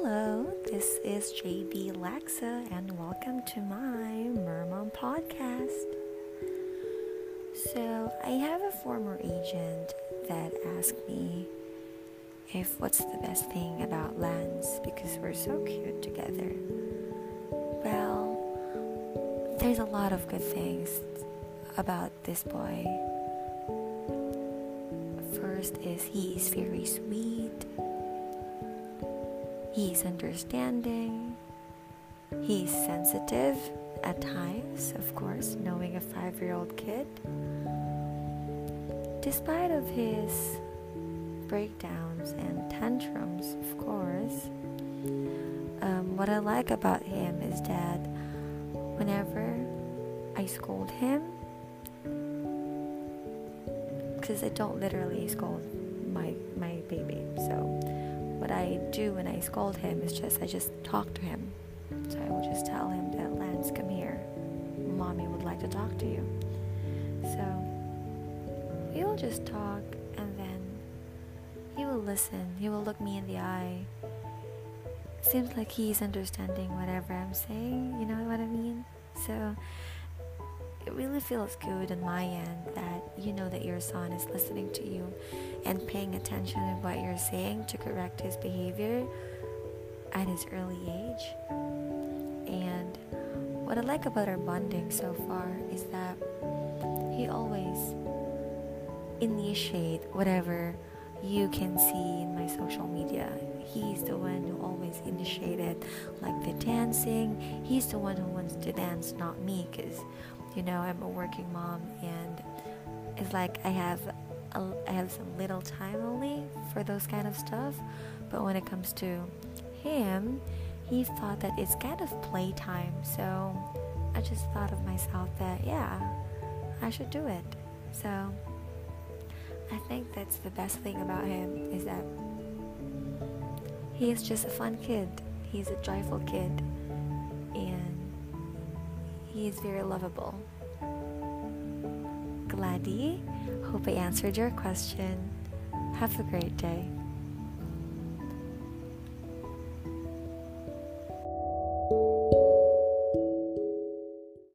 this is JB Lexa, and welcome to my Mermom podcast. So, I have a former agent that asked me if what's the best thing about Lance because we're so cute together. Well, there's a lot of good things about this boy. First is he is very sweet He's understanding. He's sensitive at times, of course, knowing a five year old kid. Despite of his breakdowns and tantrums, of course, um, what I like about him is that whenever I scold him, because I don't literally scold my my baby, so what I do when I scold him is just I just talk to him. So I will just tell him that Lance, come here. Mommy would like to talk to you. So we will just talk and then he will listen. He will look me in the eye. Seems like he's understanding whatever I'm saying, you know what I mean? So it really feels good on my end that you know that your son is listening to you and paying attention to what you're saying to correct his behavior at his early age. And what I like about our bonding so far is that he always initiate whatever you can see in my social media. He's the one who always initiated like the dancing. He's the one who wants to dance, not me, because you know I'm a working mom and it's like I have a, I have some little time only for those kind of stuff. But when it comes to him, he thought that it's kind of playtime. So I just thought of myself that yeah, I should do it. So I think that's the best thing about him is that he is just a fun kid. He's a joyful kid he is very lovable. Gladie, hope I answered your question. Have a great day.